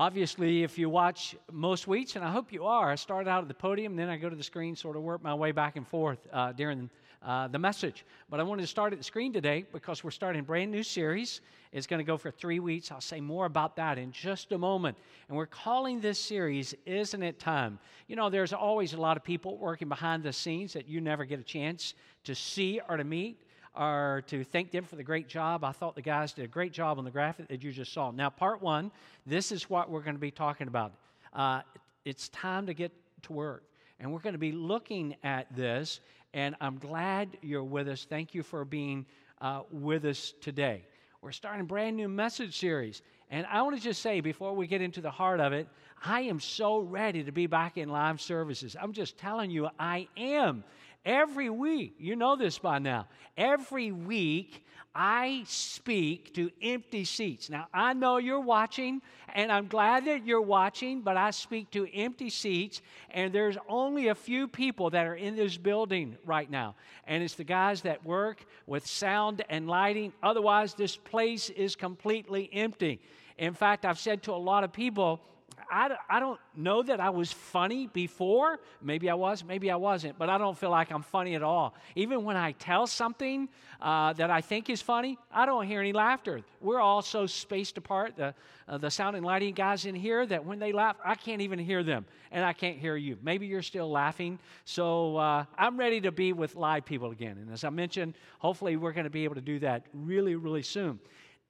Obviously, if you watch most weeks, and I hope you are, I start out at the podium, then I go to the screen, sort of work my way back and forth uh, during uh, the message. But I wanted to start at the screen today because we're starting a brand new series. It's going to go for three weeks. I'll say more about that in just a moment. And we're calling this series, Isn't It Time? You know, there's always a lot of people working behind the scenes that you never get a chance to see or to meet or to thank them for the great job. I thought the guys did a great job on the graphic that you just saw. Now, part one, this is what we're going to be talking about. Uh, it's time to get to work. And we're going to be looking at this, and I'm glad you're with us. Thank you for being uh, with us today. We're starting a brand new message series. And I want to just say, before we get into the heart of it, I am so ready to be back in live services. I'm just telling you, I am. Every week, you know this by now, every week I speak to empty seats. Now, I know you're watching, and I'm glad that you're watching, but I speak to empty seats, and there's only a few people that are in this building right now. And it's the guys that work with sound and lighting. Otherwise, this place is completely empty. In fact, I've said to a lot of people, I, I don't know that I was funny before. Maybe I was, maybe I wasn't, but I don't feel like I'm funny at all. Even when I tell something uh, that I think is funny, I don't hear any laughter. We're all so spaced apart, the, uh, the sound and lighting guys in here, that when they laugh, I can't even hear them, and I can't hear you. Maybe you're still laughing. So uh, I'm ready to be with live people again. And as I mentioned, hopefully we're going to be able to do that really, really soon.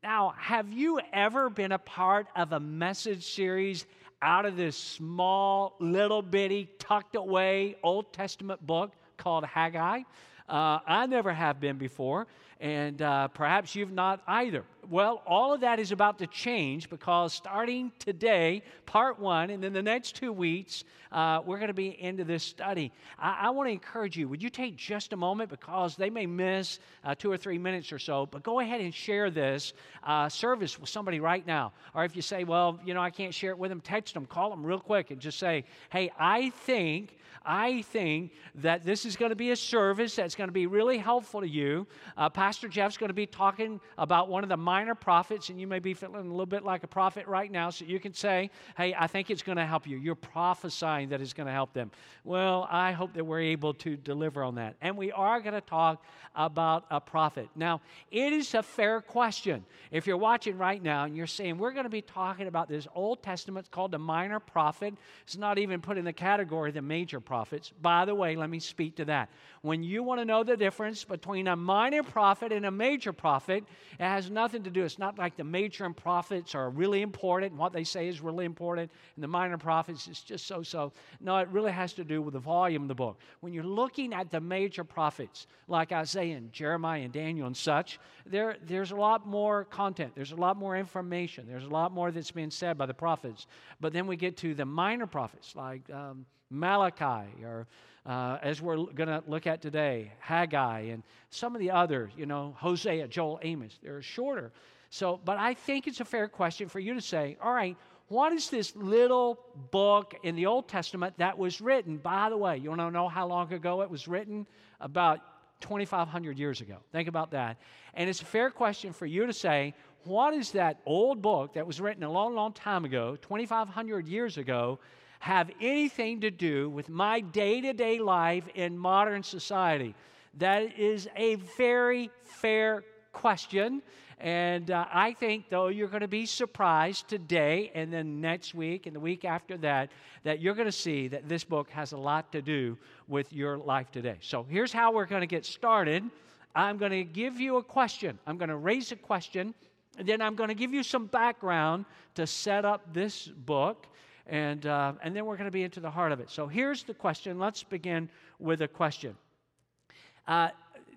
Now, have you ever been a part of a message series out of this small, little bitty, tucked away Old Testament book called Haggai. Uh, I never have been before, and uh, perhaps you've not either. Well, all of that is about to change because starting today, part one, and then the next two weeks, uh, we're going to be into this study. I, I want to encourage you, would you take just a moment because they may miss uh, two or three minutes or so, but go ahead and share this uh, service with somebody right now. Or if you say, well, you know, I can't share it with them, text them, call them real quick and just say, hey, I think I think that this is going to be a service that's going to be really helpful to you. Uh, Pastor Jeff's going to be talking about one of the minor prophets, and you may be feeling a little bit like a prophet right now, so you can say, Hey, I think it's going to help you. You're prophesying that it's going to help them. Well, I hope that we're able to deliver on that. And we are going to talk about a prophet. Now, it is a fair question. If you're watching right now and you're saying, We're going to be talking about this Old Testament called the minor prophet, it's not even put in the category of the major prophets. By the way, let me speak to that. When you want to know the difference between a minor prophet and a major prophet, it has nothing to do. It's not like the major and prophets are really important and what they say is really important, and the minor prophets is just so so. No, it really has to do with the volume of the book. When you're looking at the major prophets, like Isaiah and Jeremiah and Daniel and such, there, there's a lot more content, there's a lot more information, there's a lot more that's being said by the prophets. But then we get to the minor prophets, like um, Malachi, or uh, as we're going to look at today, Haggai, and some of the others, you know, Hosea, Joel, Amos. They're shorter. So, but I think it's a fair question for you to say, all right, what is this little book in the Old Testament that was written? By the way, you want to know how long ago it was written? About 2,500 years ago. Think about that. And it's a fair question for you to say, what is that old book that was written a long, long time ago, 2,500 years ago, have anything to do with my day to day life in modern society? That is a very fair question. And uh, I think, though, you're going to be surprised today and then next week and the week after that, that you're going to see that this book has a lot to do with your life today. So here's how we're going to get started I'm going to give you a question. I'm going to raise a question, and then I'm going to give you some background to set up this book and, uh, and then we're going to be into the heart of it. So here's the question. Let's begin with a question. Uh,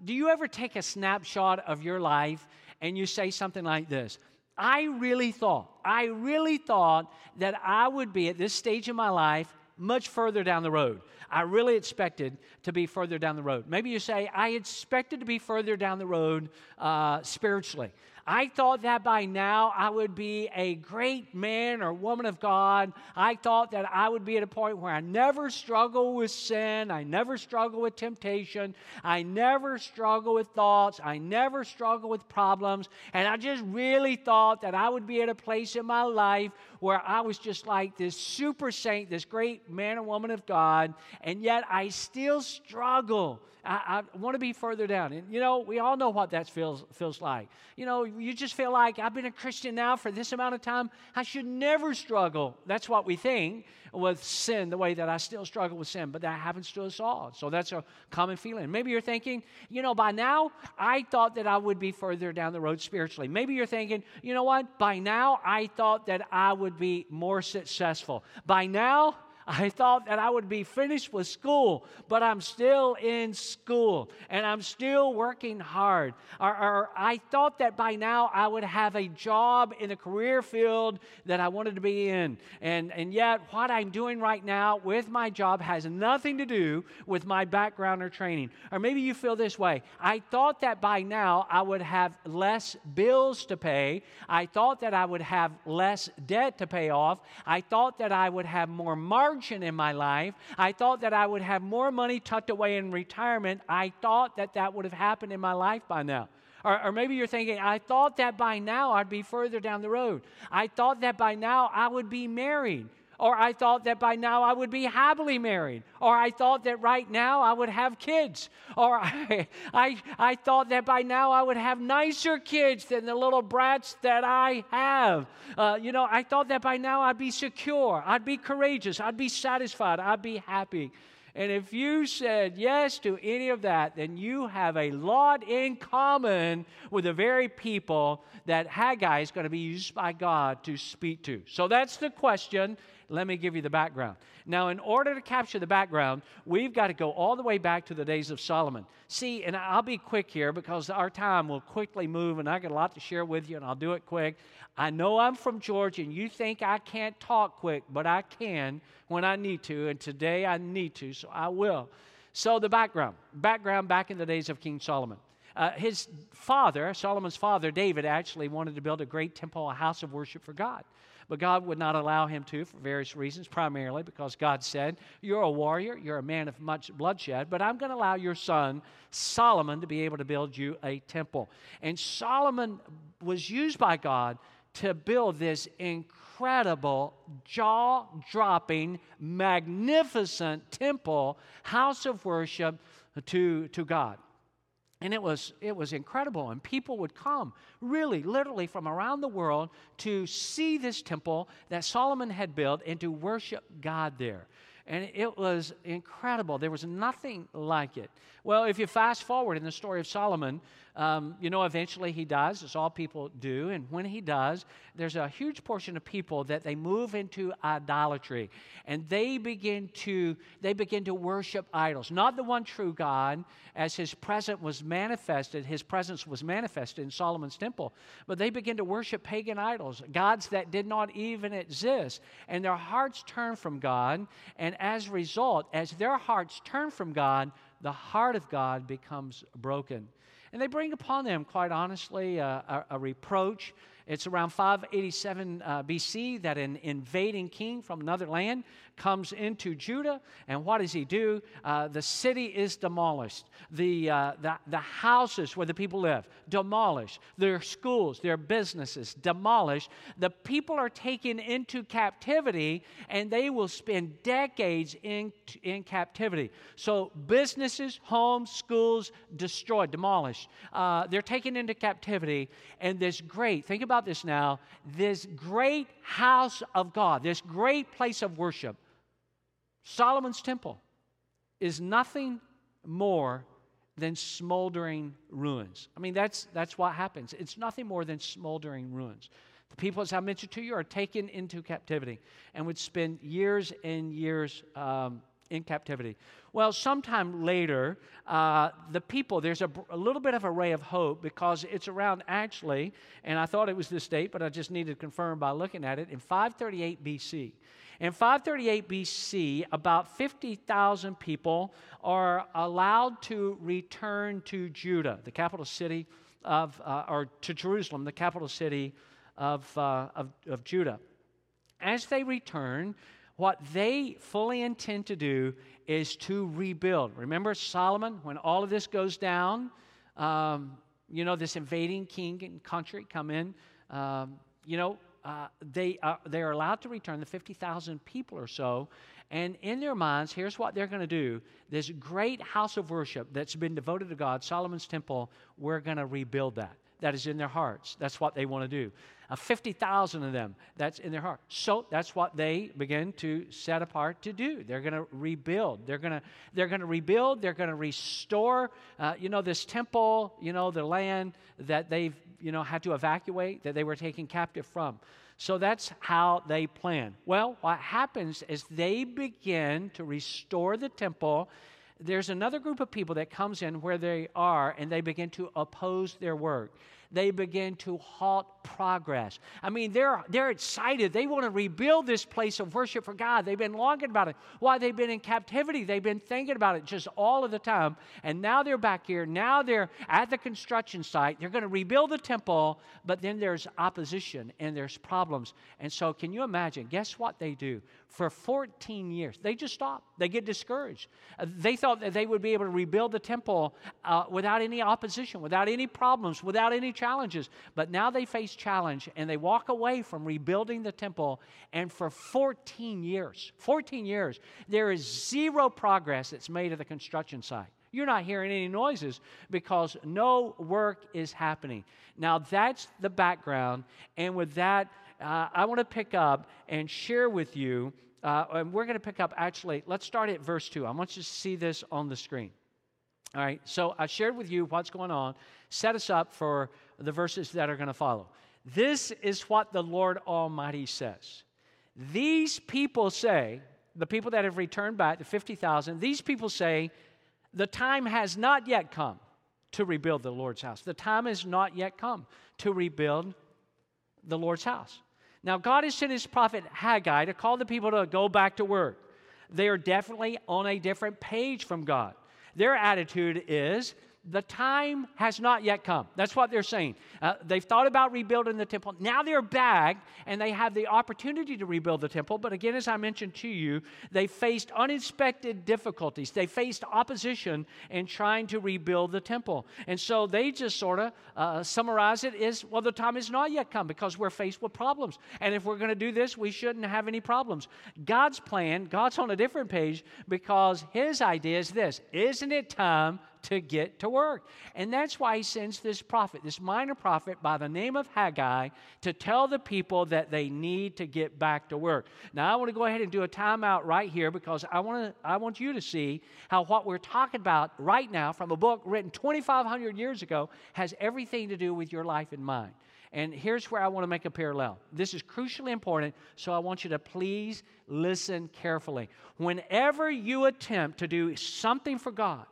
do you ever take a snapshot of your life and you say something like this? I really thought, I really thought that I would be at this stage in my life much further down the road. I really expected to be further down the road. Maybe you say, I expected to be further down the road uh, spiritually. I thought that by now I would be a great man or woman of God. I thought that I would be at a point where I never struggle with sin. I never struggle with temptation. I never struggle with thoughts. I never struggle with problems. And I just really thought that I would be at a place in my life where I was just like this super saint, this great man or woman of God. And yet I still struggle I, I want to be further down. And, you know, we all know what that feels, feels like. You know, you just feel like I've been a Christian now for this amount of time. I should never struggle. That's what we think with sin, the way that I still struggle with sin. But that happens to us all. So that's a common feeling. Maybe you're thinking, you know, by now I thought that I would be further down the road spiritually. Maybe you're thinking, you know what? By now I thought that I would be more successful. By now, I thought that I would be finished with school, but I'm still in school and I'm still working hard. Or, or, I thought that by now I would have a job in a career field that I wanted to be in. And, and yet, what I'm doing right now with my job has nothing to do with my background or training. Or maybe you feel this way I thought that by now I would have less bills to pay. I thought that I would have less debt to pay off. I thought that I would have more margin margin in my life. I thought that I would have more money tucked away in retirement. I thought that that would have happened in my life by now. Or, or, maybe you're thinking, I thought that by now I'd be further down the road. I thought that by now I would be married. Or I thought that by now I would be happily married. Or I thought that right now I would have kids. Or I, I, I thought that by now I would have nicer kids than the little brats that I have. Uh, you know, I thought that by now I'd be secure, I'd be courageous, I'd be satisfied, I'd be happy. And if you said yes to any of that, then you have a lot in common with the very people that Haggai is going to be used by God to speak to. So that's the question. Let me give you the background. Now, in order to capture the background, we've got to go all the way back to the days of Solomon. See, and I'll be quick here because our time will quickly move, and I got a lot to share with you, and I'll do it quick. I know I'm from Georgia, and you think I can't talk quick, but I can when I need to, and today I need to, so I will. So, the background background back in the days of King Solomon. Uh, his father, Solomon's father, David, actually wanted to build a great temple, a house of worship for God. But God would not allow him to for various reasons, primarily because God said, You're a warrior, you're a man of much bloodshed, but I'm going to allow your son, Solomon, to be able to build you a temple. And Solomon was used by God to build this incredible, jaw dropping, magnificent temple, house of worship to, to God. And it was, it was incredible. And people would come, really, literally from around the world, to see this temple that Solomon had built and to worship God there. And it was incredible. There was nothing like it. Well, if you fast forward in the story of Solomon, um, you know, eventually he does, as all people do. And when he does, there's a huge portion of people that they move into idolatry. And they begin to, they begin to worship idols. Not the one true God, as his presence was manifested, his presence was manifested in Solomon's temple. But they begin to worship pagan idols, gods that did not even exist. And their hearts turn from God. And as a result, as their hearts turn from God, the heart of God becomes broken. And they bring upon them, quite honestly, a, a, a reproach. It's around 587 uh, BC that an invading king from another land comes into Judah, and what does he do? Uh, the city is demolished. The, uh, the, the houses where the people live, demolished. Their schools, their businesses, demolished. The people are taken into captivity, and they will spend decades in, in captivity. So, businesses, homes, schools destroyed, demolished. Uh, they're taken into captivity, and this great, think about this now, this great house of God, this great place of worship Solomon's temple is nothing more than smoldering ruins. I mean, that's, that's what happens. It's nothing more than smoldering ruins. The people, as I mentioned to you, are taken into captivity and would spend years and years um, in captivity. Well, sometime later, uh, the people, there's a, a, little bit of a ray of hope because it's around actually, and I thought it was this date, but I just needed to confirm by looking at it, in 538 BC. In 538 BC, about 50,000 people are allowed to return to Judah, the capital city of, uh, or to Jerusalem, the capital city of, uh, of, of Judah. As they return, what they fully intend to do is to rebuild. Remember Solomon, when all of this goes down, um, you know, this invading king and country come in, um, you know, uh, they, are, they are allowed to return, the 50,000 people or so, and in their minds, here's what they're going to do this great house of worship that's been devoted to God, Solomon's temple, we're going to rebuild that. That is in their hearts. That's what they want to do. Uh, 50,000 of them, that's in their heart. So that's what they begin to set apart to do. They're going to rebuild. They're going to they're going to rebuild. They're going to restore, uh, you know, this temple, you know, the land that they've, you know, had to evacuate, that they were taken captive from. So that's how they plan. Well, what happens is they begin to restore the temple. There's another group of people that comes in where they are and they begin to oppose their work. They begin to halt progress. I mean, they're, they're excited. They want to rebuild this place of worship for God. They've been longing about it. Why? they've been in captivity, they've been thinking about it just all of the time. And now they're back here. Now they're at the construction site. They're going to rebuild the temple, but then there's opposition and there's problems. And so, can you imagine? Guess what they do? For 14 years, they just stop. They get discouraged. Uh, they thought that they would be able to rebuild the temple uh, without any opposition, without any problems, without any challenges. But now they face challenge and they walk away from rebuilding the temple. And for 14 years, 14 years, there is zero progress that's made at the construction site. You're not hearing any noises because no work is happening. Now, that's the background. And with that, uh, I want to pick up and share with you. Uh, and we're going to pick up actually, let's start at verse 2. I want you to see this on the screen. All right, so I shared with you what's going on, set us up for the verses that are going to follow. This is what the Lord Almighty says. These people say, the people that have returned back, the 50,000, these people say, the time has not yet come to rebuild the Lord's house. The time has not yet come to rebuild the Lord's house. Now, God has sent his prophet Haggai to call the people to go back to work. They are definitely on a different page from God. Their attitude is the time has not yet come. That's what they're saying. Uh, they've thought about rebuilding the temple. Now they're back and they have the opportunity to rebuild the temple. But again, as I mentioned to you, they faced unexpected difficulties. They faced opposition in trying to rebuild the temple. And so they just sort of uh, summarize it as well, the time has not yet come because we're faced with problems. And if we're going to do this, we shouldn't have any problems. God's plan, God's on a different page because his idea is this Isn't it time to get to work. And that's why he sends this prophet, this minor prophet by the name of Haggai, to tell the people that they need to get back to work. Now, I want to go ahead and do a timeout right here because I want, to, I want you to see how what we're talking about right now from a book written 2,500 years ago has everything to do with your life and mine. And here's where I want to make a parallel. This is crucially important, so I want you to please listen carefully. Whenever you attempt to do something for God,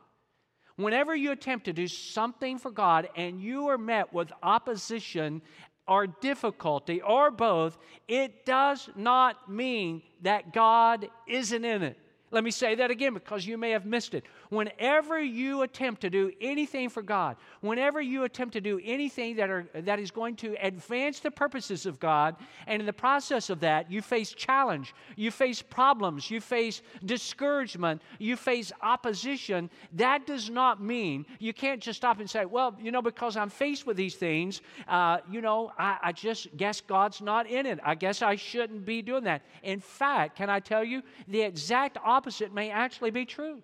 Whenever you attempt to do something for God and you are met with opposition or difficulty or both, it does not mean that God isn't in it. Let me say that again because you may have missed it. Whenever you attempt to do anything for God, whenever you attempt to do anything that, are, that is going to advance the purposes of God, and in the process of that, you face challenge, you face problems, you face discouragement, you face opposition, that does not mean you can't just stop and say, well, you know, because I'm faced with these things, uh, you know, I, I just guess God's not in it. I guess I shouldn't be doing that. In fact, can I tell you, the exact opposite opposite may actually be true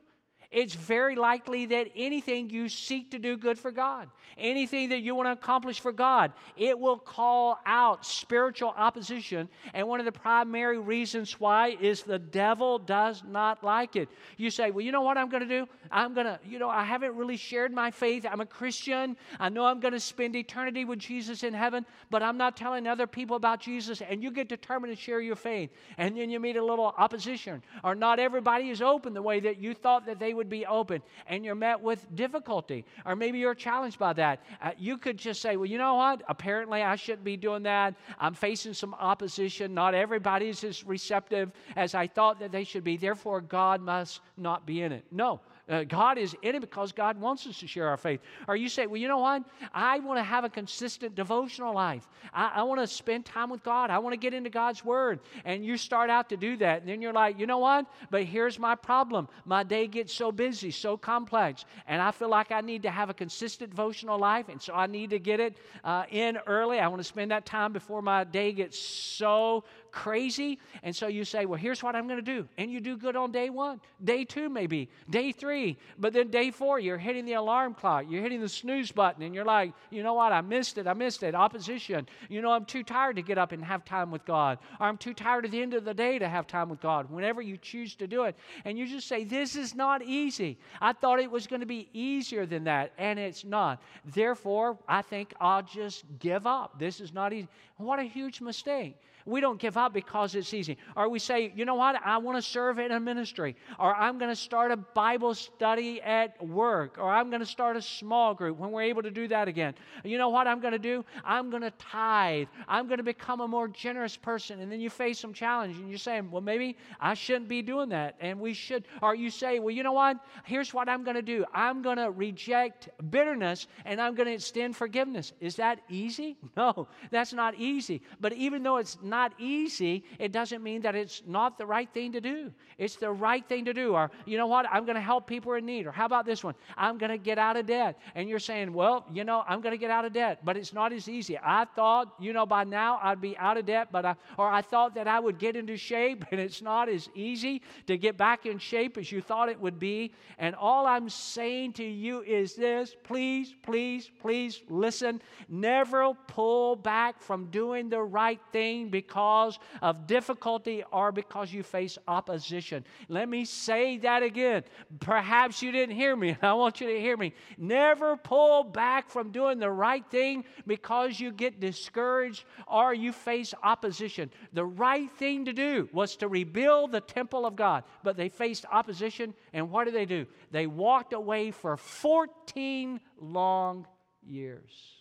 it's very likely that anything you seek to do good for God, anything that you want to accomplish for God, it will call out spiritual opposition. And one of the primary reasons why is the devil does not like it. You say, Well, you know what I'm going to do? I'm going to, you know, I haven't really shared my faith. I'm a Christian. I know I'm going to spend eternity with Jesus in heaven, but I'm not telling other people about Jesus. And you get determined to share your faith. And then you meet a little opposition, or not everybody is open the way that you thought that they would be open and you're met with difficulty, or maybe you're challenged by that, uh, you could just say, Well, you know what? Apparently, I shouldn't be doing that. I'm facing some opposition. Not everybody's as receptive as I thought that they should be. Therefore, God must not be in it. No, Uh, God is in it because God wants us to share our faith. Or you say, well, you know what? I want to have a consistent devotional life. I, I want to spend time with God. I want to get into God's Word. And you start out to do that. And then you're like, you know what? But here's my problem. My day gets so busy, so complex. And I feel like I need to have a consistent devotional life. And so I need to get it uh, in early. I want to spend that time before my day gets so crazy. And so you say, well, here's what I'm going to do. And you do good on day one, day two, maybe, day three. But then day four, you're hitting the alarm clock, you're hitting the snooze button, and you're like, you know what? I missed it. I missed it. Opposition. You know, I'm too tired to get up and have time with God. Or I'm too tired at the end of the day to have time with God. Whenever you choose to do it. And you just say, this is not easy. I thought it was going to be easier than that, and it's not. Therefore, I think I'll just give up. This is not easy. What a huge mistake. We don't give up because it's easy. Or we say, you know what, I want to serve in a ministry. Or I'm going to start a Bible study at work. Or I'm going to start a small group when we're able to do that again. You know what I'm going to do? I'm going to tithe. I'm going to become a more generous person. And then you face some challenge and you're saying, well, maybe I shouldn't be doing that. And we should. Or you say, well, you know what? Here's what I'm going to do I'm going to reject bitterness and I'm going to extend forgiveness. Is that easy? No, that's not easy. But even though it's not not easy, it doesn't mean that it's not the right thing to do. It's the right thing to do. Or, you know what? I'm going to help people in need. Or, how about this one? I'm going to get out of debt. And you're saying, well, you know, I'm going to get out of debt, but it's not as easy. I thought, you know, by now I'd be out of debt, but I, or I thought that I would get into shape, and it's not as easy to get back in shape as you thought it would be. And all I'm saying to you is this please, please, please listen. Never pull back from doing the right thing because because of difficulty or because you face opposition. Let me say that again. Perhaps you didn't hear me, I want you to hear me. Never pull back from doing the right thing because you get discouraged or you face opposition. The right thing to do was to rebuild the temple of God, but they faced opposition, and what did they do? They walked away for 14 long years.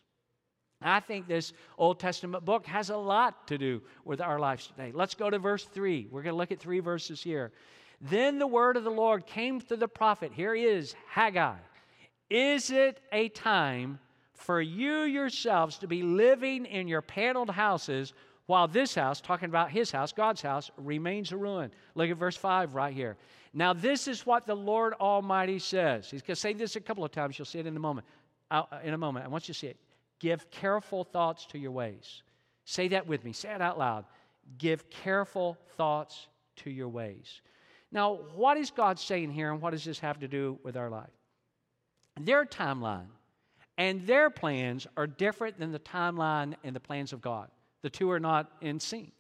I think this Old Testament book has a lot to do with our lives today. Let's go to verse 3. We're going to look at three verses here. Then the word of the Lord came to the prophet. Here he is, Haggai. Is it a time for you yourselves to be living in your paneled houses while this house, talking about his house, God's house, remains a ruin? Look at verse 5 right here. Now, this is what the Lord Almighty says. He's going to say this a couple of times. You'll see it in a moment. Uh, in a moment. I want you to see it. Give careful thoughts to your ways. Say that with me. Say it out loud. Give careful thoughts to your ways. Now, what is God saying here, and what does this have to do with our life? Their timeline and their plans are different than the timeline and the plans of God. The two are not in sync,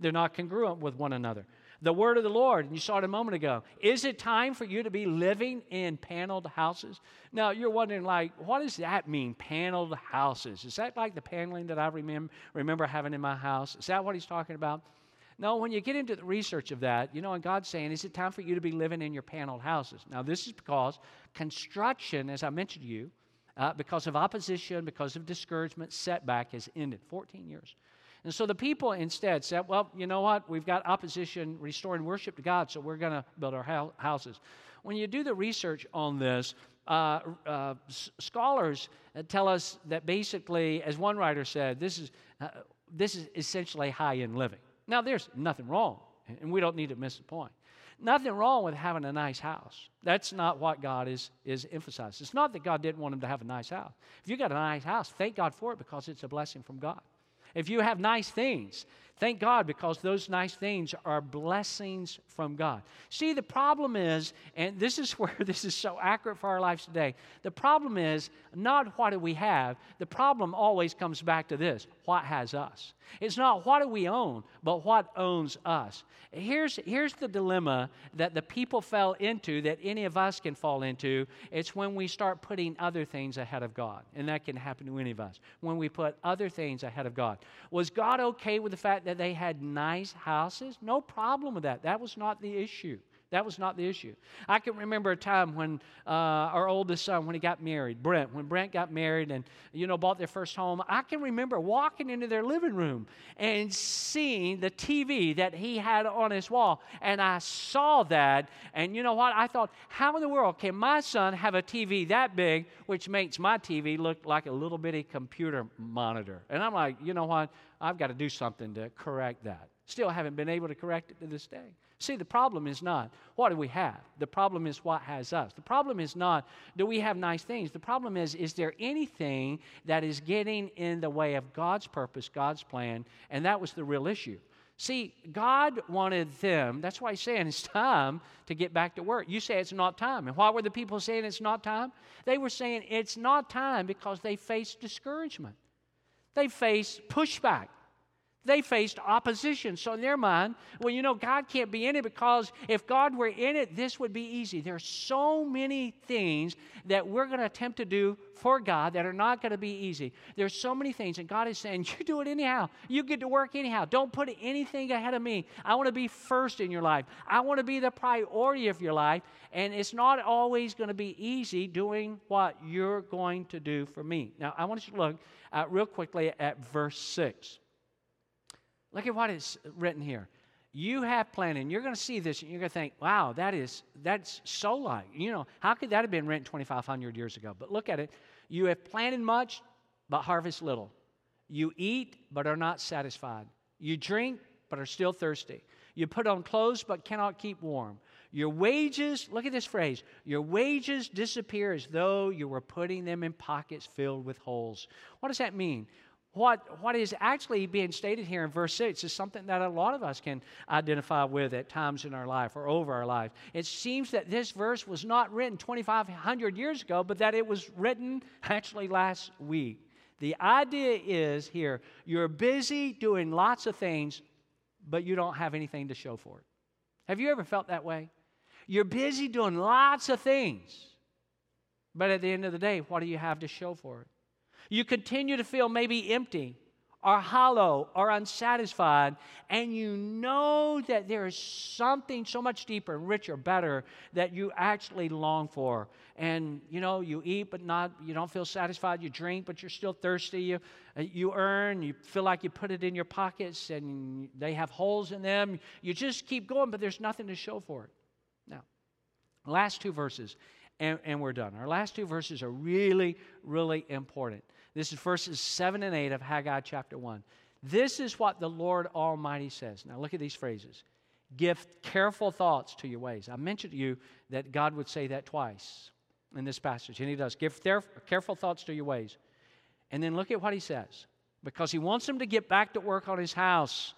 they're not congruent with one another the word of the Lord. And you saw it a moment ago. Is it time for you to be living in paneled houses? Now, you're wondering, like, what does that mean, paneled houses? Is that like the paneling that I remember, remember having in my house? Is that what he's talking about? No, when you get into the research of that, you know, and God's saying, is it time for you to be living in your paneled houses? Now, this is because construction, as I mentioned to you, uh, because of opposition, because of discouragement, setback has ended 14 years. And so the people instead said, well, you know what? We've got opposition restoring worship to God, so we're going to build our houses. When you do the research on this, uh, uh, scholars uh, tell us that basically, as one writer said, this is, uh, this is essentially high end living. Now, there's nothing wrong, and we don't need to miss the point. Nothing wrong with having a nice house. That's not what God is, is emphasized. It's not that God didn't want him to have a nice house. If you got a nice house, thank God for it because it's a blessing from God. If you have nice things, Thank God because those nice things are blessings from God. See, the problem is, and this is where this is so accurate for our lives today, the problem is not what do we have, the problem always comes back to this what has us? It's not what do we own, but what owns us. Here's, here's the dilemma that the people fell into that any of us can fall into. It's when we start putting other things ahead of God. And that can happen to any of us. When we put other things ahead of God. Was God okay with the fact that they had nice houses? No problem with that. That was not the issue. That was not the issue. I can remember a time when uh, our oldest son, when he got married, Brent, when Brent got married and, you know, bought their first home, I can remember walking into their living room and seeing the TV that he had on his wall. And I saw that, and you know what? I thought, how in the world can my son have a TV that big, which makes my TV look like a little bitty computer monitor? And I'm like, you know what? I've got to do something to correct that. Still haven't been able to correct it to this day. See, the problem is not what do we have? The problem is what has us. The problem is not do we have nice things? The problem is is there anything that is getting in the way of God's purpose, God's plan? And that was the real issue. See, God wanted them, that's why he's saying it's time to get back to work. You say it's not time. And why were the people saying it's not time? They were saying it's not time because they faced discouragement, they faced pushback. They faced opposition. So, in their mind, well, you know, God can't be in it because if God were in it, this would be easy. There are so many things that we're going to attempt to do for God that are not going to be easy. There's so many things, and God is saying, You do it anyhow. You get to work anyhow. Don't put anything ahead of me. I want to be first in your life, I want to be the priority of your life. And it's not always going to be easy doing what you're going to do for me. Now, I want you to look uh, real quickly at verse 6. Look at what is written here. You have planted, and you're going to see this, and you're going to think, wow, that is, that's so like. You know, how could that have been written 2,500 years ago? But look at it. You have planted much, but harvest little. You eat, but are not satisfied. You drink, but are still thirsty. You put on clothes, but cannot keep warm. Your wages, look at this phrase, your wages disappear as though you were putting them in pockets filled with holes. What does that mean? What, what is actually being stated here in verse 6 is something that a lot of us can identify with at times in our life or over our life. It seems that this verse was not written 2,500 years ago, but that it was written actually last week. The idea is here you're busy doing lots of things, but you don't have anything to show for it. Have you ever felt that way? You're busy doing lots of things, but at the end of the day, what do you have to show for it? You continue to feel maybe empty or hollow or unsatisfied, and you know that there is something so much deeper and richer, better that you actually long for. And you know, you eat but not, you don't feel satisfied. You drink but you're still thirsty. You, uh, you earn, you feel like you put it in your pockets and they have holes in them. You just keep going, but there's nothing to show for it. Now, last two verses, and, and we're done. Our last two verses are really, really important. This is verses 7 and 8 of Haggai chapter 1. This is what the Lord Almighty says. Now look at these phrases. Give careful thoughts to your ways. I mentioned to you that God would say that twice in this passage, and He does. Give careful thoughts to your ways. And then look at what He says. Because He wants them to get back to work on His house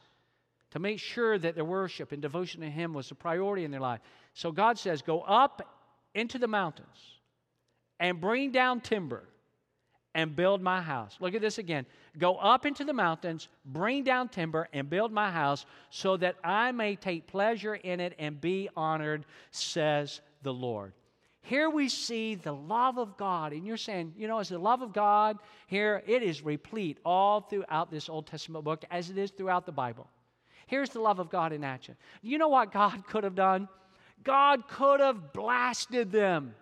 to make sure that their worship and devotion to Him was a priority in their life. So God says, Go up into the mountains and bring down timber and build my house. Look at this again. Go up into the mountains, bring down timber, and build my house so that I may take pleasure in it and be honored, says the Lord. Here we see the love of God. And you're saying, you know, is the love of God here? It is replete all throughout this Old Testament book, as it is throughout the Bible. Here's the love of God in action. You know what God could have done? God could have blasted them.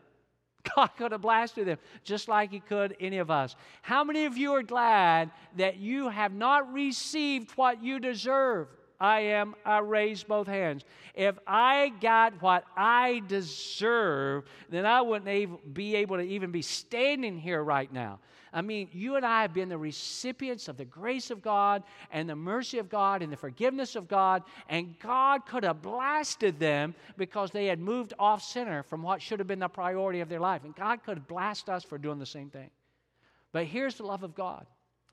God could have blasted them just like He could any of us. How many of you are glad that you have not received what you deserve? I am, I raise both hands. If I got what I deserve, then I wouldn't be able to even be standing here right now. I mean, you and I have been the recipients of the grace of God and the mercy of God and the forgiveness of God, and God could have blasted them because they had moved off center from what should have been the priority of their life. And God could have blasted us for doing the same thing. But here's the love of God.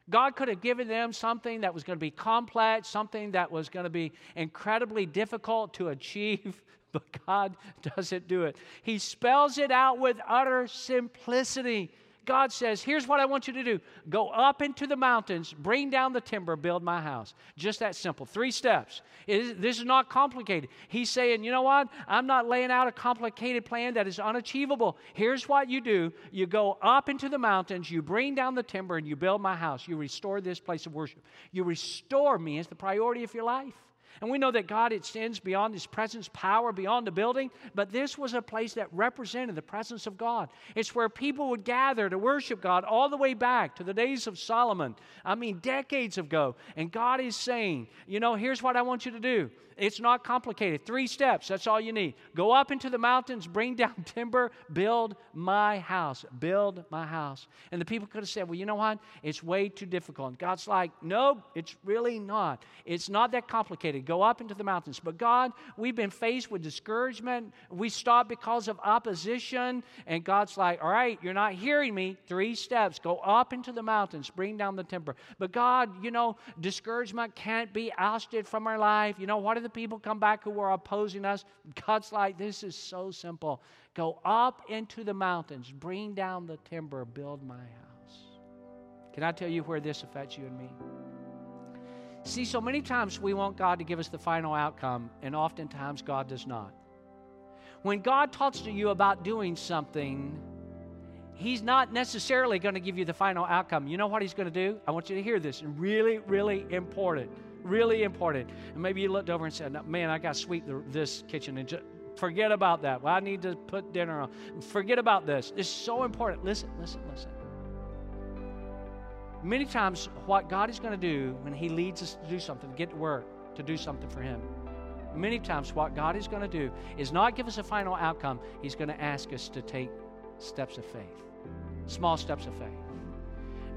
God could have given them something that was going to be complex, something that was going to be incredibly difficult to achieve, but God doesn't do it. He spells it out with utter simplicity. God says, Here's what I want you to do go up into the mountains, bring down the timber, build my house. Just that simple. Three steps. this is not complicated. He's saying, You know what? I'm not laying out a complicated plan that is unachievable. Here's what you do you go up into the mountains, you bring down the timber, and you build my house. You restore this place of worship. You restore me as the priority of your life. And we know that God extends beyond His presence, power, beyond the building, but this was a place that represented the presence of God. It's where people would gather to worship God all the way back to the days of Solomon. I mean, decades ago. And God is saying, you know, here's what I want you to do. It's not complicated. Three steps, that's all you need. Go up into the mountains, bring down timber, build my house. Build my house. And the people could have said, well, you know what? It's way too difficult. And God's like, nope, it's really not. It's not that complicated. Go up into the mountains. But God, we've been faced with discouragement. We stop because of opposition. And God's like, all right, you're not hearing me. Three steps. Go up into the mountains, bring down the timber. But God, you know, discouragement can't be ousted from our life. You know, what are the people come back who were opposing us? God's like, this is so simple. Go up into the mountains, bring down the timber, build my house. Can I tell you where this affects you and me? See, so many times we want God to give us the final outcome, and oftentimes God does not. When God talks to you about doing something, He's not necessarily going to give you the final outcome. You know what He's going to do? I want you to hear this, and really, really important really important. And maybe you looked over and said, Man, I got to sweep the, this kitchen and just forget about that. Well, I need to put dinner on. Forget about this. It's so important. Listen, listen, listen. Many times, what God is going to do when He leads us to do something, to get to work, to do something for Him, many times, what God is going to do is not give us a final outcome. He's going to ask us to take steps of faith, small steps of faith.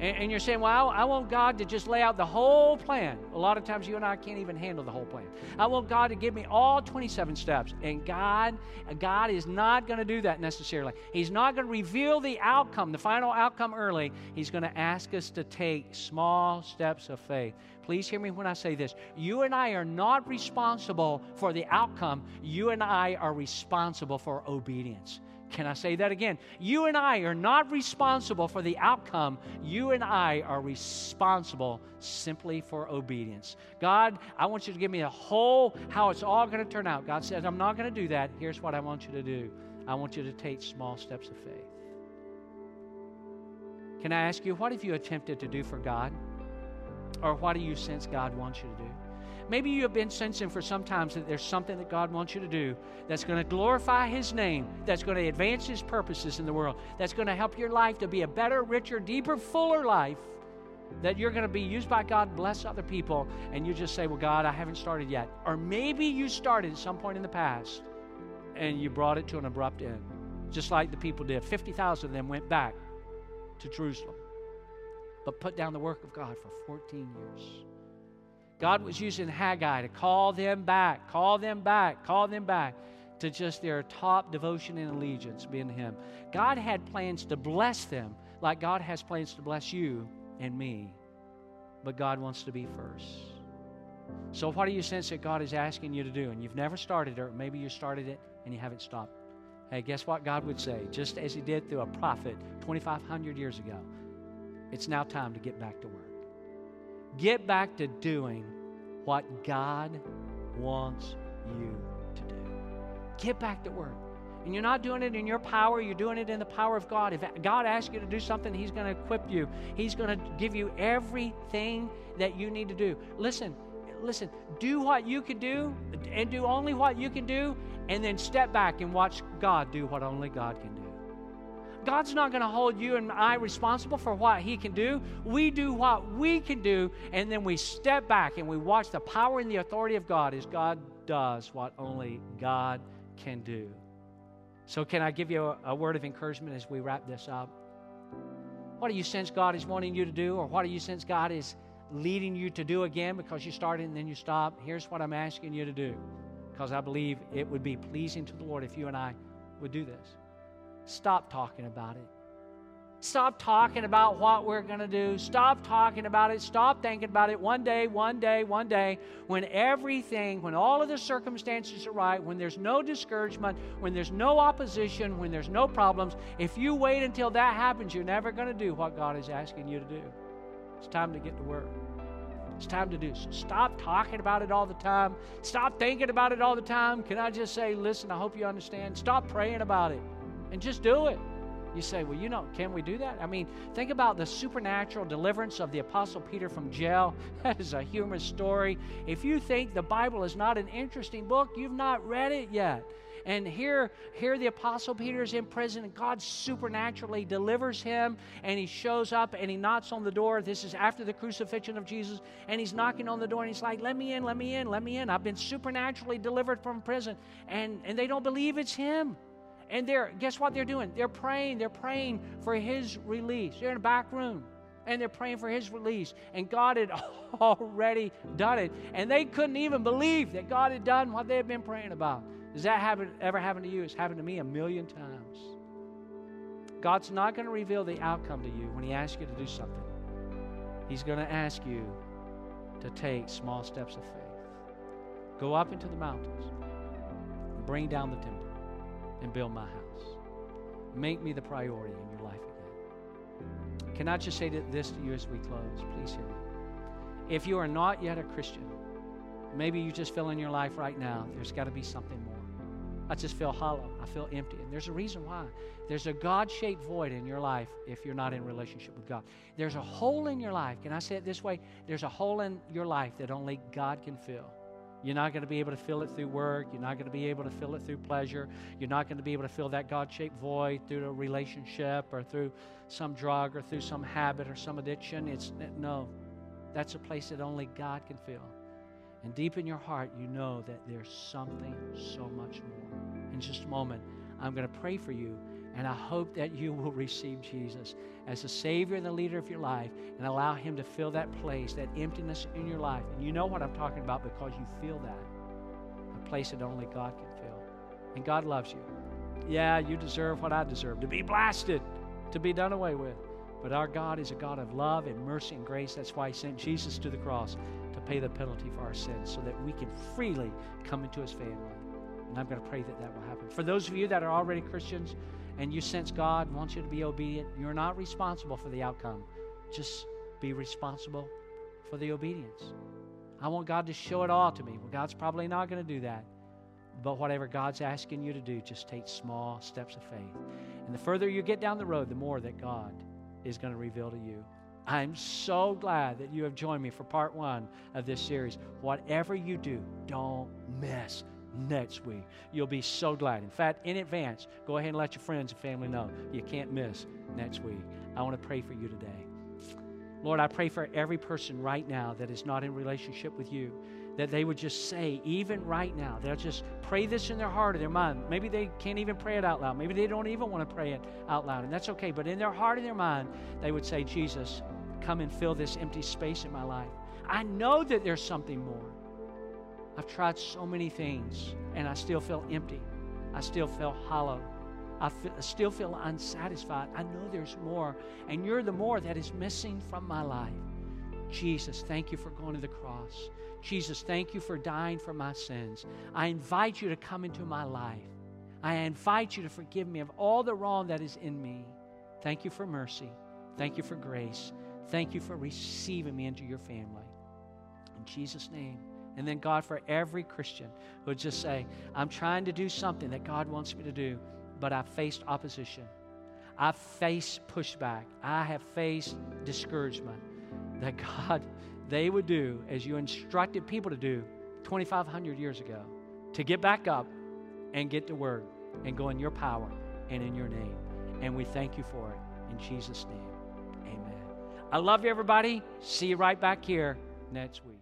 And, and you're saying, well, I, I want God to just lay out the whole plan. A lot of times you and I can't even handle the whole plan. I want God to give me all 27 steps. And God, God is not going to do that necessarily. He's not going to reveal the outcome, the final outcome early. He's going to ask us to take small steps of faith. Please hear me when I say this. You and I are not responsible for the outcome. You and I are responsible for obedience. Can I say that again? You and I are not responsible for the outcome. You and I are responsible simply for obedience. God, I want you to give me a whole how it's all going to turn out. God says, I'm not going to do that. Here's what I want you to do I want you to take small steps of faith. Can I ask you, what have you attempted to do for God? Or what do you sense God wants you to do? Maybe you have been sensing for some time that there's something that God wants you to do that's going to glorify His name, that's going to advance His purposes in the world, that's going to help your life to be a better, richer, deeper, fuller life. That you're going to be used by God, bless other people, and you just say, Well, God, I haven't started yet. Or maybe you started at some point in the past and you brought it to an abrupt end, just like the people did. 50,000 of them went back to Jerusalem, but put down the work of God for 14 years. God was using Haggai to call them back, call them back, call them back to just their top devotion and allegiance being Him. God had plans to bless them like God has plans to bless you and me, but God wants to be first. So, what do you sense that God is asking you to do? And you've never started it, or maybe you started it and you haven't stopped. Hey, guess what God would say? Just as He did through a prophet 2,500 years ago, it's now time to get back to work. Get back to doing what God wants you to do. Get back to work. And you're not doing it in your power, you're doing it in the power of God. If God asks you to do something, He's going to equip you, He's going to give you everything that you need to do. Listen, listen, do what you can do and do only what you can do, and then step back and watch God do what only God can do. God's not going to hold you and I responsible for what He can do. We do what we can do, and then we step back and we watch the power and the authority of God as God does what only God can do. So, can I give you a, a word of encouragement as we wrap this up? What do you sense God is wanting you to do, or what do you sense God is leading you to do again because you started and then you stopped? Here's what I'm asking you to do because I believe it would be pleasing to the Lord if you and I would do this. Stop talking about it. Stop talking about what we're going to do. Stop talking about it. Stop thinking about it. One day, one day, one day, when everything, when all of the circumstances are right, when there's no discouragement, when there's no opposition, when there's no problems, if you wait until that happens, you're never going to do what God is asking you to do. It's time to get to work. It's time to do. So stop talking about it all the time. Stop thinking about it all the time. Can I just say, listen, I hope you understand. Stop praying about it and just do it. You say, well, you know, can we do that? I mean, think about the supernatural deliverance of the Apostle Peter from jail. That is a humorous story. If you think the Bible is not an interesting book, you've not read it yet. And here, here the Apostle Peter is in prison, and God supernaturally delivers him, and he shows up and he knocks on the door. This is after the crucifixion of Jesus, and he's knocking on the door, and he's like, Let me in, let me in, let me in. I've been supernaturally delivered from prison. And, and they don't believe it's him. And they're, guess what they're doing? They're praying. They're praying for his release. They're in a back room and they're praying for his release. And God had already done it. And they couldn't even believe that God had done what they had been praying about. Does that happen, ever happen to you? It's happened to me a million times. God's not going to reveal the outcome to you when He asks you to do something. He's going to ask you to take small steps of faith. Go up into the mountains, bring down the timber and build my house. Make me the priority in your life again. Can I just say this to you as we close? Please hear me. If you are not yet a Christian, maybe you just feel in your life right now, there's got to be something more. I just feel hollow. I feel empty. And there's a reason why. There's a God shaped void in your life if you're not in relationship with God. There's a hole in your life. Can I say it this way? There's a hole in your life that only God can fill. You're not going to be able to fill it through work. You're not going to be able to fill it through pleasure. You're not going to be able to fill that God shaped void through a relationship or through some drug or through some habit or some addiction. It's no, that's a place that only God can fill. And deep in your heart, you know that there's something so much more. In just a moment, I'm going to pray for you and I hope that you will receive Jesus as the Savior and the leader of your life and allow Him to fill that place, that emptiness in your life. And you know what I'm talking about because you feel that. A place that only God can fill. And God loves you. Yeah, you deserve what I deserve to be blasted, to be done away with. But our God is a God of love and mercy and grace. That's why He sent Jesus to the cross to pay the penalty for our sins so that we can freely come into His family. And I'm going to pray that that will happen. For those of you that are already Christians, and you sense God wants you to be obedient, you're not responsible for the outcome. Just be responsible for the obedience. I want God to show it all to me. Well, God's probably not going to do that. But whatever God's asking you to do, just take small steps of faith. And the further you get down the road, the more that God is going to reveal to you. I'm so glad that you have joined me for part one of this series. Whatever you do, don't miss next week. You'll be so glad. In fact, in advance, go ahead and let your friends and family know you can't miss next week. I want to pray for you today. Lord, I pray for every person right now that is not in relationship with you, that they would just say, even right now, they'll just pray this in their heart or their mind. Maybe they can't even pray it out loud. Maybe they don't even want to pray it out loud, and that's okay. But in their heart and their mind, they would say, Jesus, come and fill this empty space in my life. I know that there's something more. I've tried so many things and I still feel empty. I still feel hollow. I, feel, I still feel unsatisfied. I know there's more, and you're the more that is missing from my life. Jesus, thank you for going to the cross. Jesus, thank you for dying for my sins. I invite you to come into my life. I invite you to forgive me of all the wrong that is in me. Thank you for mercy. Thank you for grace. Thank you for receiving me into your family. In Jesus' name. And then, God, for every Christian who would just say, I'm trying to do something that God wants me to do, but I've faced opposition. I've faced pushback. I have faced discouragement. That God, they would do as you instructed people to do 2,500 years ago to get back up and get to work and go in your power and in your name. And we thank you for it. In Jesus' name, amen. I love you, everybody. See you right back here next week.